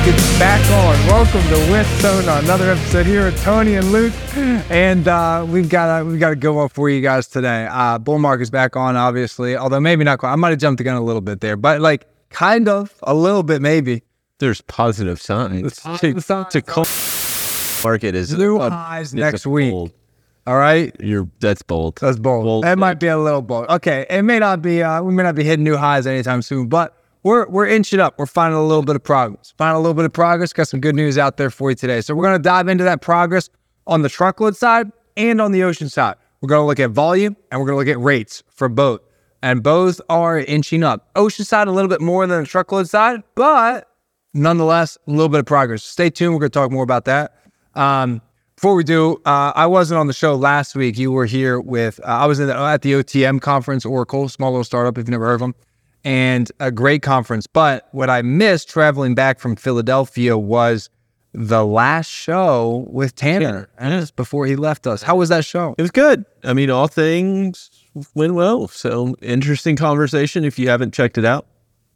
Market's back on. Welcome to With Sonar, another episode here with Tony and Luke, and uh, we've got a, we've got a good one for you guys today. Uh, bull is back on, obviously, although maybe not quite. I might have jumped the gun a little bit there, but like kind of a little bit, maybe. there's positive signs. positive to, signs. to call market is Blue uh, highs next week. bold. All right, You're that's bold. that's bold. Bold That might be a little bold. Okay, it may not be. Uh, we may not be hitting new highs anytime soon, but. We're, we're inching up. We're finding a little bit of progress. Finding a little bit of progress. Got some good news out there for you today. So we're going to dive into that progress on the truckload side and on the ocean side. We're going to look at volume and we're going to look at rates for both. And both are inching up. Ocean side a little bit more than the truckload side, but nonetheless, a little bit of progress. Stay tuned. We're going to talk more about that. Um, before we do, uh, I wasn't on the show last week. You were here with, uh, I was in the, at the OTM conference, Oracle, small little startup if you've never heard of them, and a great conference. But what I missed traveling back from Philadelphia was the last show with Tanner, and just before he left us. How was that show? It was good. I mean, all things went well. So interesting conversation. If you haven't checked it out,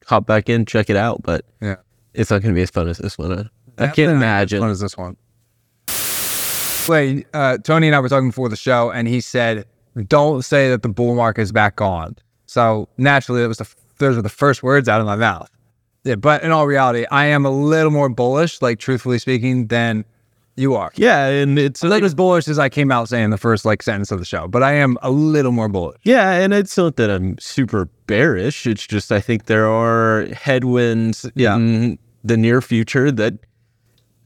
hop back in, check it out. But Yeah. it's not going to be as fun as this one. I, I can't imagine. As fun as this one. Wait, uh, Tony and I were talking before the show, and he said, "Don't say that the bull market is back on." So naturally, that was the those were the first words out of my mouth. Yeah, but in all reality, I am a little more bullish, like truthfully speaking, than you are. Yeah, and it's Not as bullish as I came out saying the first like sentence of the show, but I am a little more bullish. Yeah, and it's not that I'm super bearish. It's just I think there are headwinds Yeah. in the near future that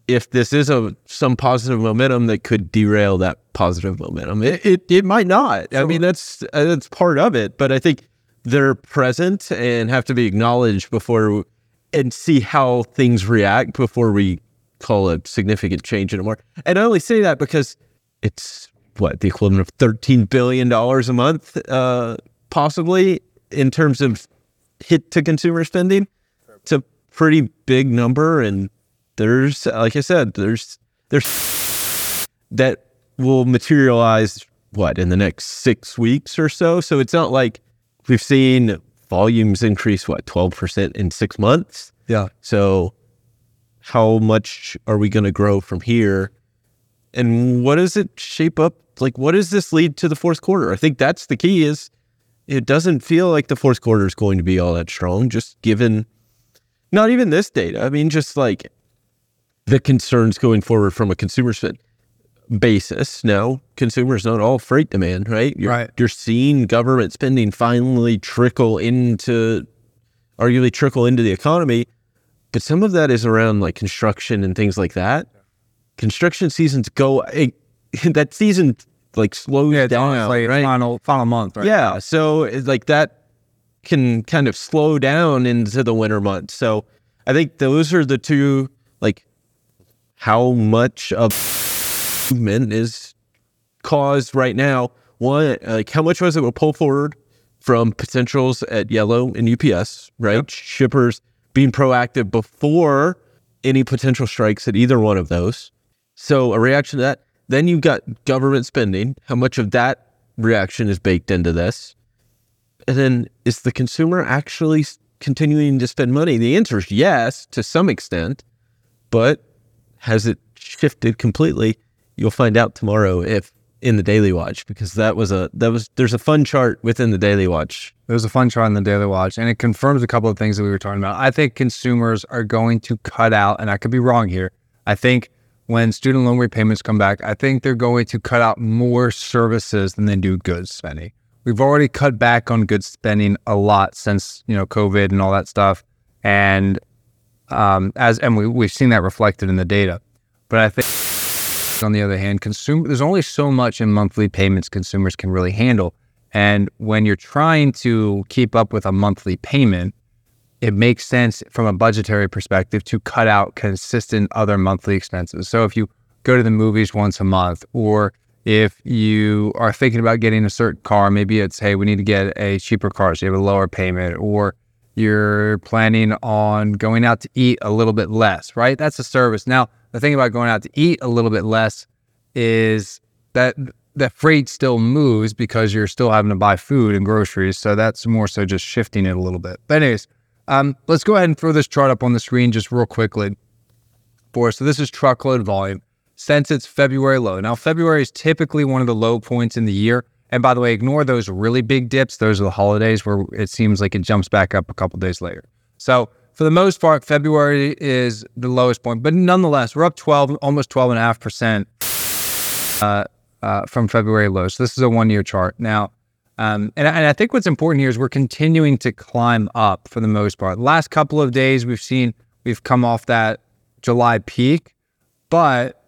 if this is a some positive momentum that could derail that positive momentum. It it, it might not. I mean that's uh, that's part of it, but I think they're present and have to be acknowledged before and see how things react before we call a significant change in a market. And I only say that because it's what the equivalent of thirteen billion dollars a month, uh, possibly in terms of hit to consumer spending. It's a pretty big number, and there's, like I said, there's there's that will materialize what in the next six weeks or so. So it's not like we've seen volumes increase what twelve percent in six months. Yeah. So, how much are we going to grow from here? And what does it shape up? Like, what does this lead to the fourth quarter? I think that's the key. Is it doesn't feel like the fourth quarter is going to be all that strong, just given not even this data. I mean, just like the concerns going forward from a consumer spend basis. Now, consumers not all freight demand, right? You're, Right. You're seeing government spending finally trickle into, arguably trickle into the economy, but some of that is around like construction and things like that. Construction seasons go it, that season like slows Yeah, it's down, honestly right? final final month, right? Yeah, so like that can kind of slow down into the winter months. So I think those are the two like how much of movement is caused right now. One, like how much was it a pull forward from potentials at Yellow and UPS, right? Shippers being proactive before any potential strikes at either one of those. So a reaction to that. Then you've got government spending. How much of that reaction is baked into this? And then is the consumer actually continuing to spend money? The answer is yes, to some extent, but has it shifted completely? You'll find out tomorrow if in the Daily Watch because that was a that was there's a fun chart within the Daily Watch. There's a fun chart in the Daily Watch, and it confirms a couple of things that we were talking about. I think consumers are going to cut out, and I could be wrong here. I think when student loan repayments come back, I think they're going to cut out more services than they do goods spending. We've already cut back on goods spending a lot since you know COVID and all that stuff, and um, as and we, we've seen that reflected in the data. But I think on the other hand, consumer there's only so much in monthly payments consumers can really handle. And when you're trying to keep up with a monthly payment, it makes sense from a budgetary perspective to cut out consistent other monthly expenses. So if you go to the movies once a month, or if you are thinking about getting a certain car, maybe it's, hey, we need to get a cheaper car so you have a lower payment, or you're planning on going out to eat a little bit less, right? That's a service. Now, the thing about going out to eat a little bit less is that the freight still moves because you're still having to buy food and groceries. So that's more so just shifting it a little bit. But anyways, um, let's go ahead and throw this chart up on the screen just real quickly for us. So this is truckload volume since it's February low. Now, February is typically one of the low points in the year. And by the way, ignore those really big dips. Those are the holidays where it seems like it jumps back up a couple days later. So for the most part, February is the lowest point, but nonetheless, we're up 12, almost 12.5% uh, uh, from February lows. So this is a one year chart. Now, um, and, and I think what's important here is we're continuing to climb up for the most part. Last couple of days, we've seen we've come off that July peak, but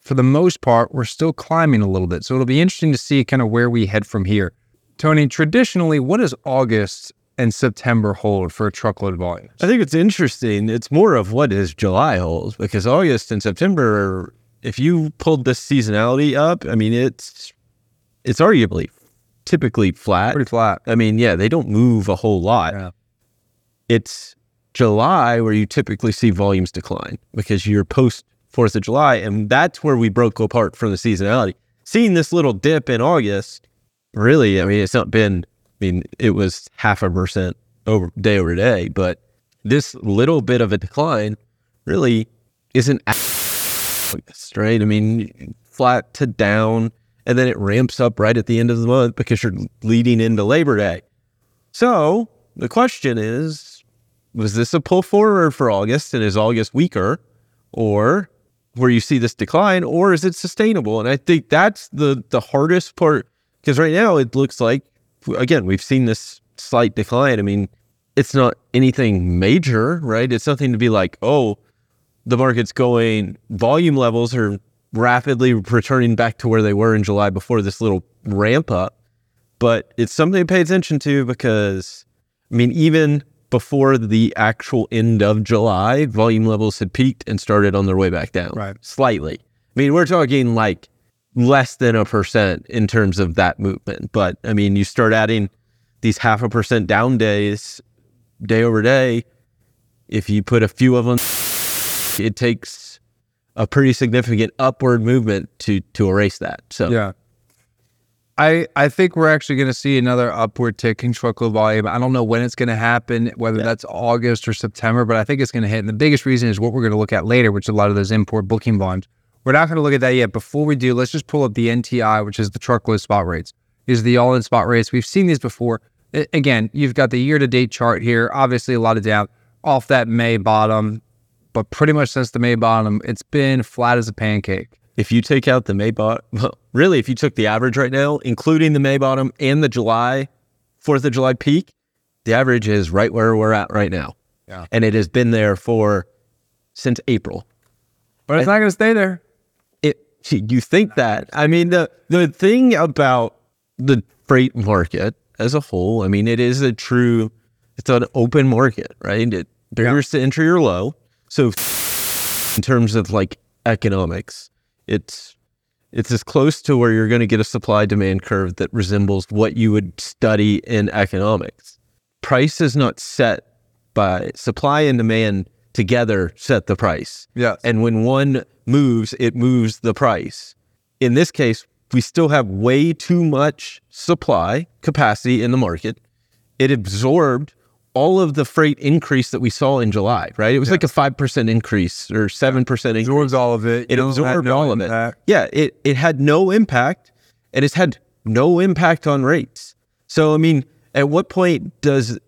for the most part, we're still climbing a little bit. So it'll be interesting to see kind of where we head from here. Tony, traditionally, what does August and September hold for a truckload volume? I think it's interesting. It's more of what is July holds because August and September, if you pulled the seasonality up, I mean, it's it's arguably typically flat. Pretty flat. I mean, yeah, they don't move a whole lot. Yeah. It's July where you typically see volumes decline because you're post Fourth of July, and that's where we broke apart from the seasonality. Seeing this little dip in August, really, I mean, it's not been. I mean, it was half a percent over day over day, but this little bit of a decline really isn't right. I mean, flat to down and then it ramps up right at the end of the month because you're leading into Labor Day. So the question is, was this a pull forward for August and is August weaker or where you see this decline or is it sustainable? And I think that's the the hardest part because right now it looks like again, we've seen this slight decline. I mean, it's not anything major, right? It's nothing to be like, oh, the market's going volume levels are rapidly returning back to where they were in July before this little ramp up. But it's something to pay attention to because, I mean, even before the actual end of July, volume levels had peaked and started on their way back down. Right. Slightly. I mean, we're talking like less than a percent in terms of that movement. But I mean, you start adding these half a percent down days day over day. If you put a few of them, it takes a pretty significant upward movement to to erase that. So yeah. I, I think we're actually going to see another upward tick in truckload volume. I don't know when it's going to happen, whether yeah. that's August or September, but I think it's going to hit. And the biggest reason is what we're going to look at later, which is a lot of those import booking volumes. We're not going to look at that yet. Before we do, let's just pull up the NTI, which is the truckload spot rates. These are the all in spot rates. We've seen these before. again, you've got the year to date chart here. Obviously, a lot of down off that May bottom but pretty much since the May bottom, it's been flat as a pancake. If you take out the May bottom, well, really, if you took the average right now, including the May bottom and the July, 4th of July peak, the average is right where we're at right now. Yeah. And it has been there for since April. But it's not going to stay there. You think that. I mean the the thing about the freight market as a whole, I mean it is a true it's an open market, right? It barriers yeah. to entry are low. So in terms of like economics, it's it's as close to where you're going to get a supply demand curve that resembles what you would study in economics. Price is not set by supply and demand together set the price. Yes. And when one moves, it moves the price. In this case, we still have way too much supply capacity in the market. It absorbed all of the freight increase that we saw in July, right? It was like a 5% increase or 7% increase. Absorbs all of it. It absorbed no all impact. of it. Yeah, it, it had no impact and it's had no impact on rates. So, I mean, at what point does,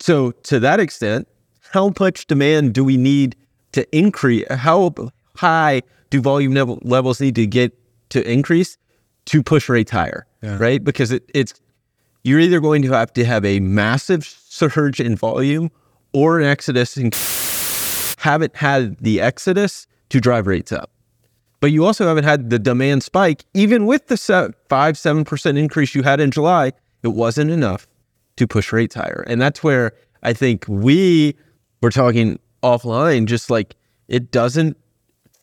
so to that extent, how much demand do we need to increase? How high do volume levels need to get to increase to push rates higher, yeah. right? Because it, it's you're either going to have to have a massive surge in volume or an exodus and haven't had the exodus to drive rates up. but you also haven't had the demand spike. Even with the se- five, 7% increase you had in July, it wasn't enough to push rates higher. And that's where I think we were talking offline, just like it doesn't,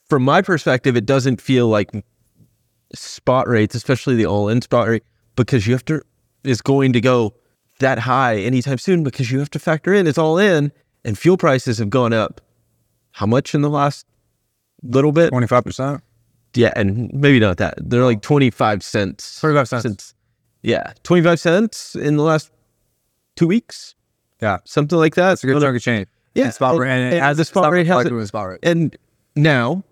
from my perspective, it doesn't feel like spot rates, especially the all in spot rate, because you have to, is going to go that high anytime soon because you have to factor in it's all in and fuel prices have gone up how much in the last little bit? 25%. Yeah, and maybe not that. They're like 25 cents. 25 cents. Since, yeah, 25 cents in the last two weeks, Yeah. something like that. It's a good chunk of change. Yeah, And spot and- rate. And, and has the spot rate has it- spot rate. And now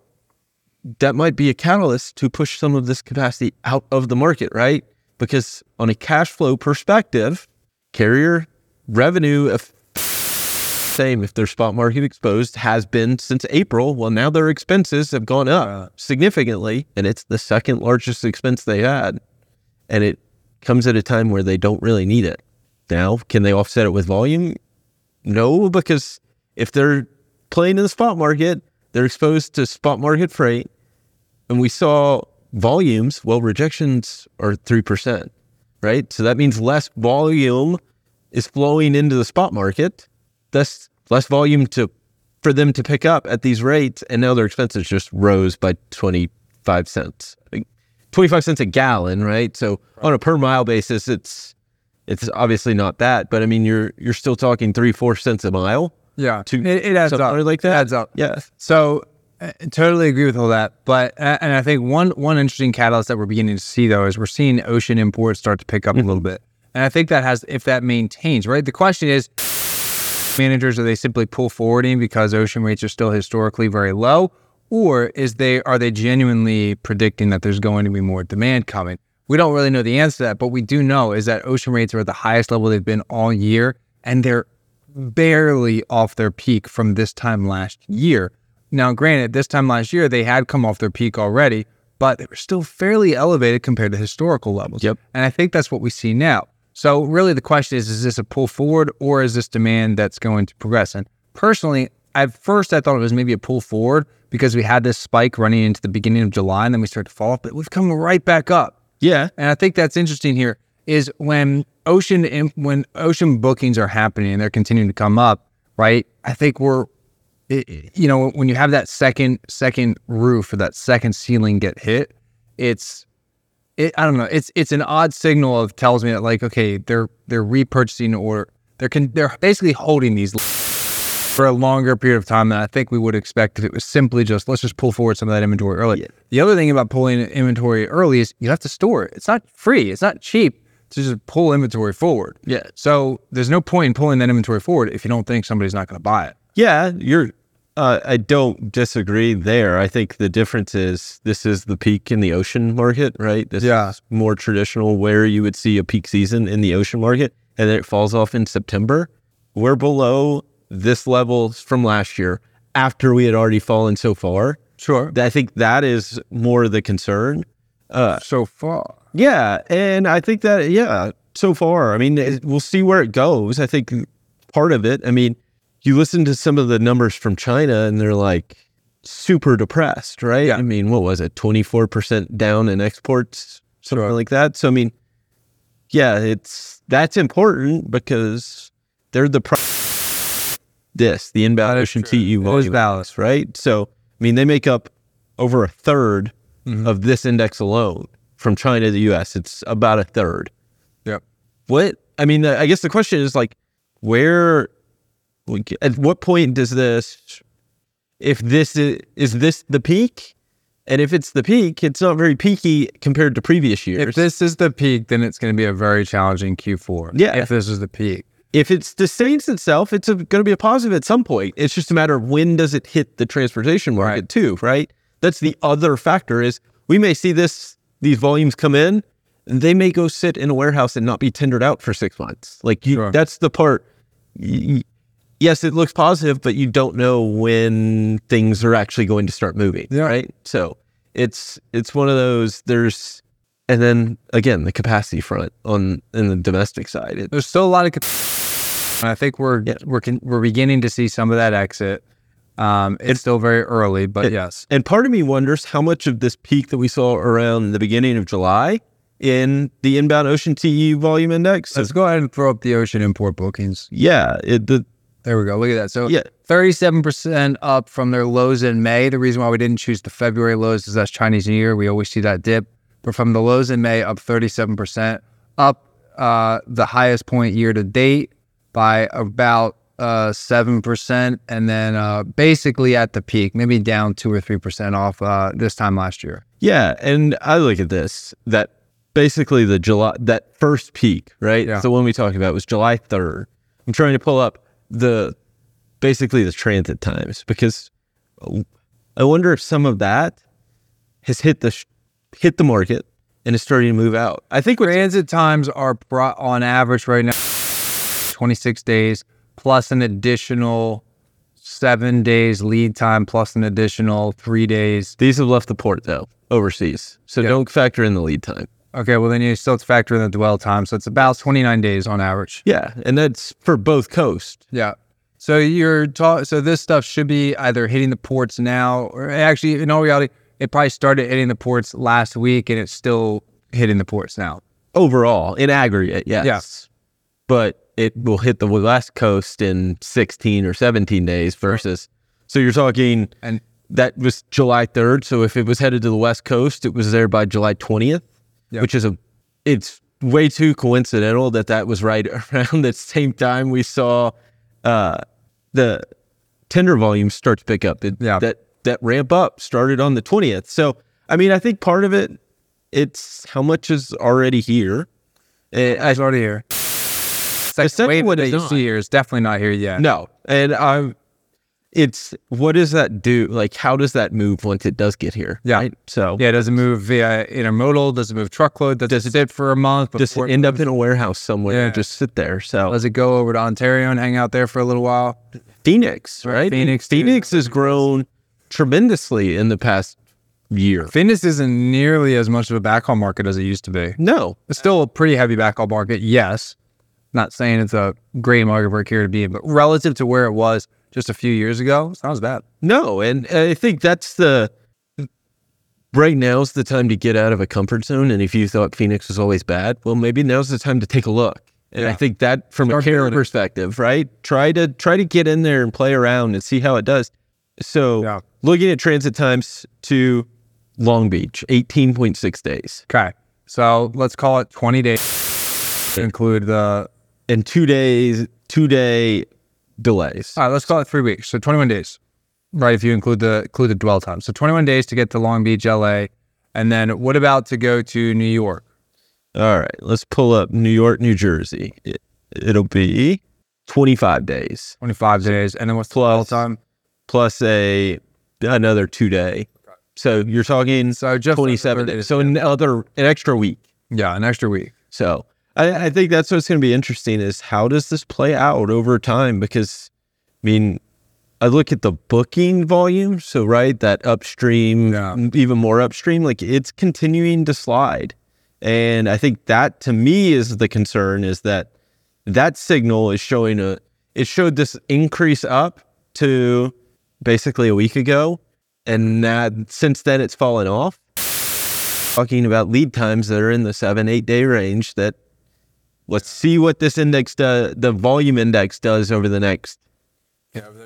that might be a catalyst to push some of this capacity out of the market, right? Because on a cash flow perspective, carrier revenue same if they're spot market exposed has been since April. Well, now their expenses have gone up significantly, and it's the second largest expense they had. And it comes at a time where they don't really need it. Now, can they offset it with volume? No, because if they're playing in the spot market, they're exposed to spot market freight. And we saw volumes, well, rejections are 3%, right? So that means less volume is flowing into the spot market. That's less volume to for them to pick up at these rates. And now their expenses just rose by 25 cents. 25 cents a gallon, right? So on a per mile basis, it's it's obviously not that, but I mean you're you're still talking three, four cents a mile. Yeah. To it, it adds up. like that? adds up. Yeah. So I totally agree with all that. But uh, and I think one one interesting catalyst that we're beginning to see though is we're seeing ocean imports start to pick up a little mm-hmm. bit. And I think that has if that maintains, right? The question is managers are they simply pull forwarding because ocean rates are still historically very low or is they are they genuinely predicting that there's going to be more demand coming? We don't really know the answer to that, but we do know is that ocean rates are at the highest level they've been all year and they're barely off their peak from this time last year. Now, granted, this time last year they had come off their peak already, but they were still fairly elevated compared to historical levels. Yep. And I think that's what we see now. So really the question is, is this a pull forward or is this demand that's going to progress? And personally, at first I thought it was maybe a pull forward because we had this spike running into the beginning of July and then we started to fall off, but we've come right back up. Yeah. And I think that's interesting here is when ocean when ocean bookings are happening and they're continuing to come up, right? I think we're it, you know when you have that second second roof or that second ceiling get hit, it's it, I don't know. It's it's an odd signal of tells me that like okay they're they're repurchasing or they're con- they're basically holding these for a longer period of time than I think we would expect if it was simply just let's just pull forward some of that inventory early. The other thing about pulling inventory early is you have to store it. It's not free. It's not cheap to just pull inventory forward. Yeah. So there's no point in pulling that inventory forward if you don't think somebody's not going to buy it. Yeah, you're. Uh, I don't disagree there. I think the difference is this is the peak in the ocean market, right? This Yeah. is more traditional where you would see a peak season in the ocean market, and then it falls off in September. We're below this level from last year after we had already fallen so far. Sure. I think that is more the concern. Uh, So far. Yeah, and I think that yeah, so far, I mean, it- we'll see where it goes. I think part of it, I mean, you listen to some of the numbers from China and they're like super depressed, right? Yeah. I mean, what was it? 24% down in exports, something Sure. like that. So I mean, yeah, it's that's important because they're the pri- this, the inbound ocean. TEU volume, valid. right? So I mean, they make up over a 3rd Mm-hmm. of this index alone from China to the US. It's about a third. Yeah. What I mean, I guess the question is like, where, at what point does this, if this is, is this the peak? And if it's the peak, it's not very peaky compared to previous years. If this is the peak, then it's going to be a very challenging Q4. Yeah. If this is the peak. if it sustains itself, it's going to be a positive at some point. It's just a matter of when does it hit the transportation market Right. too, right? That's the other factor is we may see this these volumes come in, they may go sit in a warehouse and not be tendered out for six months. Like you, Sure. that's the part. yes, it looks positive, but you don't know when things are actually going to start moving, Yeah. right? So it's it's one of those. There's and then again the capacity front on in the domestic side. It, There's still a lot of. cap- I think we're Yeah. we're we're beginning to see some of that exit. Um, it's still very early, but yes. And part of me wonders how much of this peak that we saw around the beginning of July in the inbound ocean TE volume index. Let's go ahead and throw up the ocean import bookings. yeah, it, the There we go. Look at that. So Yeah. 37% up from their lows in May. The reason why we didn't choose the February lows is that's Chinese New Year. We always see that dip. But from the lows in May, up 37%, up uh, the highest point year to date by about uh, 7%. And then uh, basically at the peak, maybe down 2 or 3% off uh, this time last year. Yeah, and I look at this that basically the July that first peak, right? Yeah. The one we talked about was July third. I'm trying to pull up the basically the transit times because I wonder if some of that has hit the sh- hit the market and is starting to move out. I think Transit times are pro- on average right now 26 days plus an additional seven days lead time plus an additional three days. these have left the port though overseas, so Yeah. don't factor in the lead time. Okay, well then you still have to factor in the dwell time, so it's about 29 days on average. Yeah, and that's for both coasts. Yeah. So you're ta- so this stuff should be either hitting the ports now, or actually, in all reality, it probably started hitting the ports last week, and it's still hitting the ports now. Overall, in aggregate, yes. Yeah. But it will hit the West Coast in 16 or 17 days versus. So you're talking, And that was July 3rd. So if it was headed to the West Coast, it was there by July 20th, Yeah. which is a, it's way too coincidental that that was right around the same time we saw uh, the tender volumes start to pick up. It, Yeah. That, that ramp up started on the 20th. So, I mean, I think part of it, it's how much is already here. Eh, I, it's already here. Second second wave one that not. see here is definitely not here yet. No, and I'm. It's what does that do? Like, how does that move once it does get here? Yeah. Right? So, Yeah, does it move via intermodal? Does it move truckload? Does, it sit for a month? does it end up in a warehouse somewhere Yeah. and just sit there? So, Does it go over to Ontario and hang out there for a little while? Phoenix, right? Phoenix, too. Phoenix has grown tremendously in the past year. Phoenix isn't nearly as much of a backhaul market as it used to be. No, It's still a pretty heavy backhaul market, yes. Not saying it's a great market for a carrier to be in, but relative to where it was just a few years ago, it's not as bad. no, and I think that's the. Right now's the time to get out of a comfort zone. And if you thought Phoenix was always bad, well, maybe now's the time to take a look. And I think that from Start a carrier building. perspective, right? Try to try to get in there and play around and see how it does. So Yeah. looking at transit times to Long Beach, 18.6 days. Okay. So let's call it 20 days include the. And two days, two day delays. All right, let's call it three weeks. So 21 days, right? If you include the include the dwell time. So 21 days to get to Long Beach, LA. And then what about to go to New York? All right, let's pull up New York, New Jersey. It, it'll be 25 days 25 days. And then what's the dwell Plus- time? plus a another two day. So you're talking So just 27 days. So another an extra week. Yeah, an extra week. So I, I think that's what's going to be interesting is how does this play out over time? Because I mean, I look at the booking volume. So right, that upstream, Yeah. even more upstream, like it's continuing to slide. And I think that to me is the concern is that that signal is showing a it showed this increase up to basically a week ago and that since then it's fallen off talking about lead times that are in the seven eight day range that let's see what this index does the volume index does over the next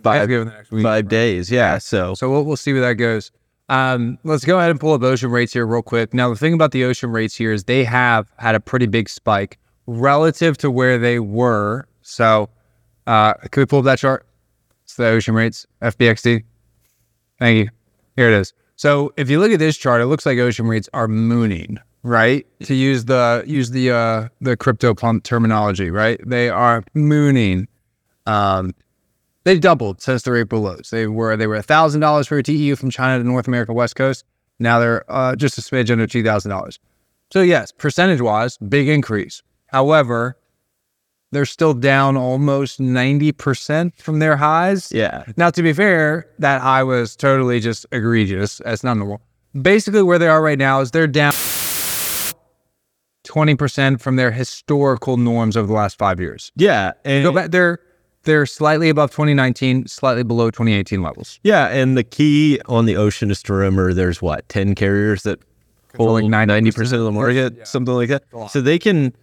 five, Give the next week. five days yeah so So we'll, we'll see where that goes. Um, let's go ahead and pull up ocean rates here real quick. Now, the thing about the ocean rates here is they have had a pretty big spike relative to where they were. So, uh, can we pull up that chart? It's the ocean rates, FBXD. Thank you. Here it is. So, if you look at this chart, it looks like ocean rates are mooning, right? To use the use the uh, the crypto pump terminology, right? They are mooning. Um, They've doubled since their April lows. They were they were a thousand dollars for a TEU from China to North America West Coast. Now they're uh, just a smidge under two thousand dollars. So yes, percentage wise, big increase. However, they're still down almost ninety percent from their highs. yeah Now, to be fair, that high was totally just egregious. That's not normal. Basically, where they are right now is they're down 20% from their historical norms over the last five years. yeah and Go back, they're they're slightly above 2019, slightly below 2018 levels. Yeah, and the key on the ocean is to remember there's what ten carriers that hold like ninety 90% of the market, Yeah. something like that. So they can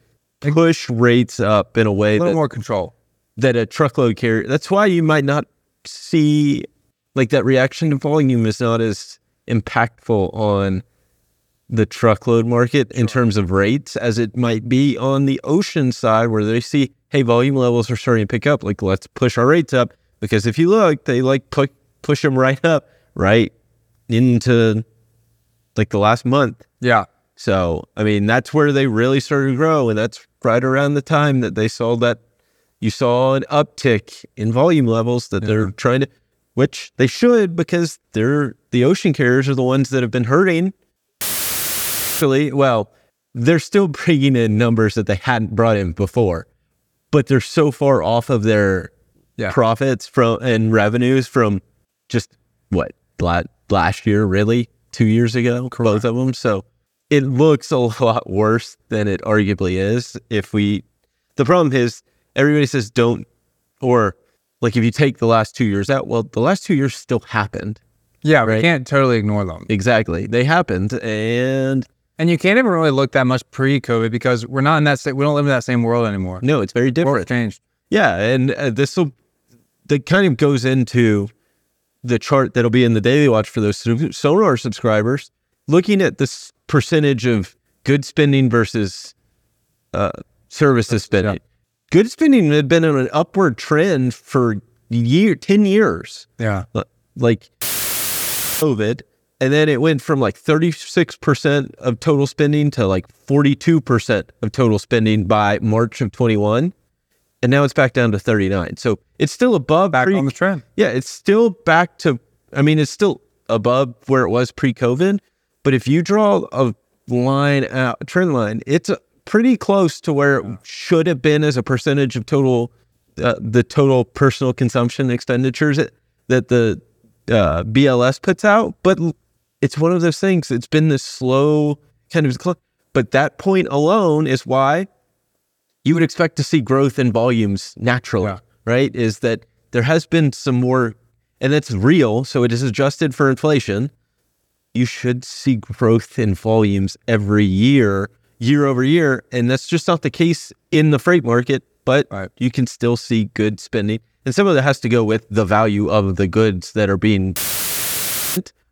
push rates up in a way A little that, more control. that a truckload carrier. That's why you might not see like that reaction to volume is not as impactful on the truckload market in terms of rates as it might be on the ocean side where they see hey volume levels are starting to pick up. Like let's push our rates up. Because if you look they like pu- push them right up right into like the last month. Yeah. so i mean that's where they really started to grow and that's right around the time that they saw that you saw an uptick in volume levels that they're mm-hmm. trying to which they should because they're the ocean carriers are the ones that have been hurting actually well they're still bringing in numbers that they hadn't brought in before but they're so far off of their Yeah. profits from and revenues from just what la- last year really two years ago both of them so it looks a lot worse than it arguably is if we the problem is everybody says don't or like if you take the last two years out well the last two years still happened Yeah, we Right. can't totally ignore them. exactly they happened and And you can't even really look that much pre-COVID because we're not in that state. We don't live in that same world anymore. no it's very World different changed. Yeah, and uh, this will that kind of goes into the chart that'll be in the daily watch for those sonar subscribers, looking at this percentage of good spending versus uh, services spending. Good spending had been on an upward trend for year ten years, Yeah. Like COVID, and then it went from like thirty six percent of total spending to like forty two percent of total spending by March of twenty one and now it's back down to 39. So it's still above Back pre- on the trend. Yeah, it's still back to I mean it's still above where it was pre-COVID, but if you draw a line out, a trend line, it's pretty close to where it should have been as a percentage of total uh, the total personal consumption expenditures that, that the uh, BLS puts out, but it's one of those things. It's been this slow kind of, but that point alone is why you would expect to see growth in volumes naturally, Yeah. right? Is that there has been some more, and that's real. So it is adjusted for inflation. You should see growth in volumes every year, year over year. And that's just not the case in the freight market, but Right. you can still see good spending. And some of that has to go with the value of the goods that are being,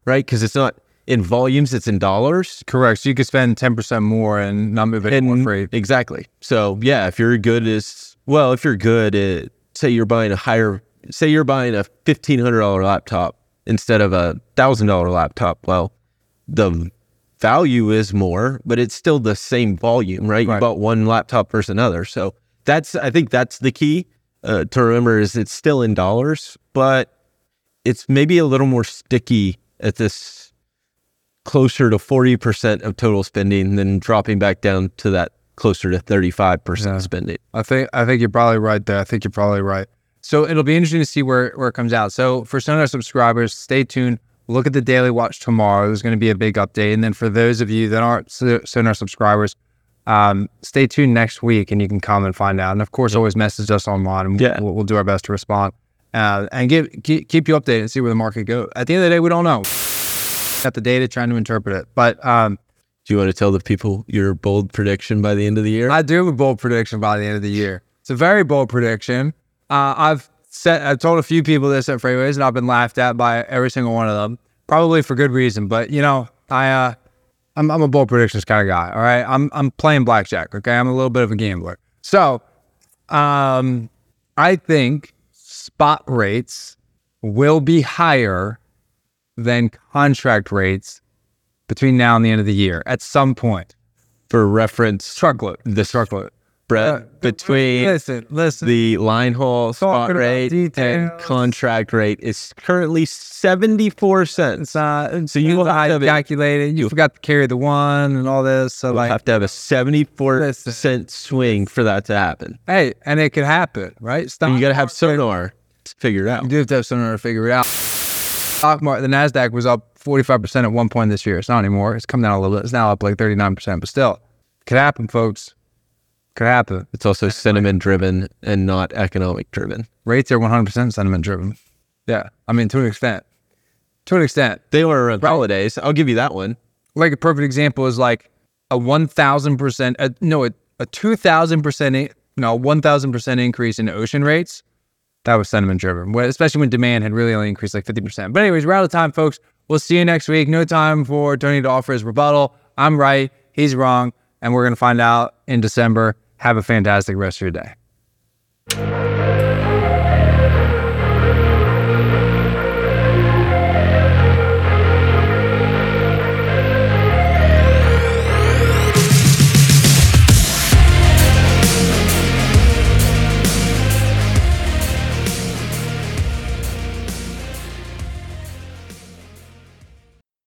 right? Because it's not in volumes, it's in dollars. Correct. So you could spend 10% more and not move it more And freight. exactly. So yeah, if you're good as well, if you're good at say you're buying a higher, say you're buying a fifteen hundred dollar laptop instead of a thousand dollar laptop. Well, the value is more, but it's still the same volume, right? You bought one laptop versus another. So that's I think that's the key uh, to remember is it's still in dollars, but it's maybe a little more sticky at this closer to 40% of total spending than dropping back down to that closer to 35% Yeah. spending. I think I think you're probably right there. I think you're probably right. So it'll be interesting to see where where it comes out. So for some of our subscribers, stay tuned. Look at the daily watch tomorrow. There's going to be a big update. And then for those of you that aren't So- Sonar subscribers, um, stay tuned next week and you can come and find out. And of course, always message us online and Yeah. we'll, we'll do our best to respond uh, and give keep, keep you updated and see where the market goes. At the end of the day, we don't know. Got the data trying to interpret it, but um, Do you want to tell the people your bold prediction by the end of the year? I do have a bold prediction by the end of the year. It's a very bold prediction. Uh, I've said, I've told a few people this at FreightWaves, and I've been laughed at by every single one of them, probably for good reason. But you know, I, uh, I'm, I'm a bold predictions kind of guy. All right, I'm, I'm playing blackjack. Okay, I'm a little bit of a gambler. So, um, I think spot rates will be higher than contract rates between now and the end of the year at some point. For reference, Truckload, the truckload. spread Uh, between Listen, listen. the line haul spot rate and contract rate is currently 74 cents. So you will have to- calculated. You forgot to carry the one and all this. So like, have to have a 74 Listen. cent swing for that to happen. hey, and it could happen, right? And you got to have sonar to figure it out. You do have to have someone to figure it out. Stock market, the Nasdaq was up 45 percent at one point this year. It's not anymore. It's come down a little bit. It's now up like 39 percent, but still, could happen, folks. Could happen. It's also sentiment driven and not economic driven. Rates are 100% sentiment driven. Yeah. I mean, to an extent. To an extent. They were around holidays. I'll give you that one. Like a perfect example is like a 1,000%, uh, no, a, a 2,000%, no, 1,000% increase in ocean rates. That was sentiment driven, especially when demand had really only increased like 50%. But, anyways, we're out of time, folks. We'll see you next week. No time for Tony to offer his rebuttal. I'm right. He's wrong. And we're going to find out in December. Have a fantastic rest of your day.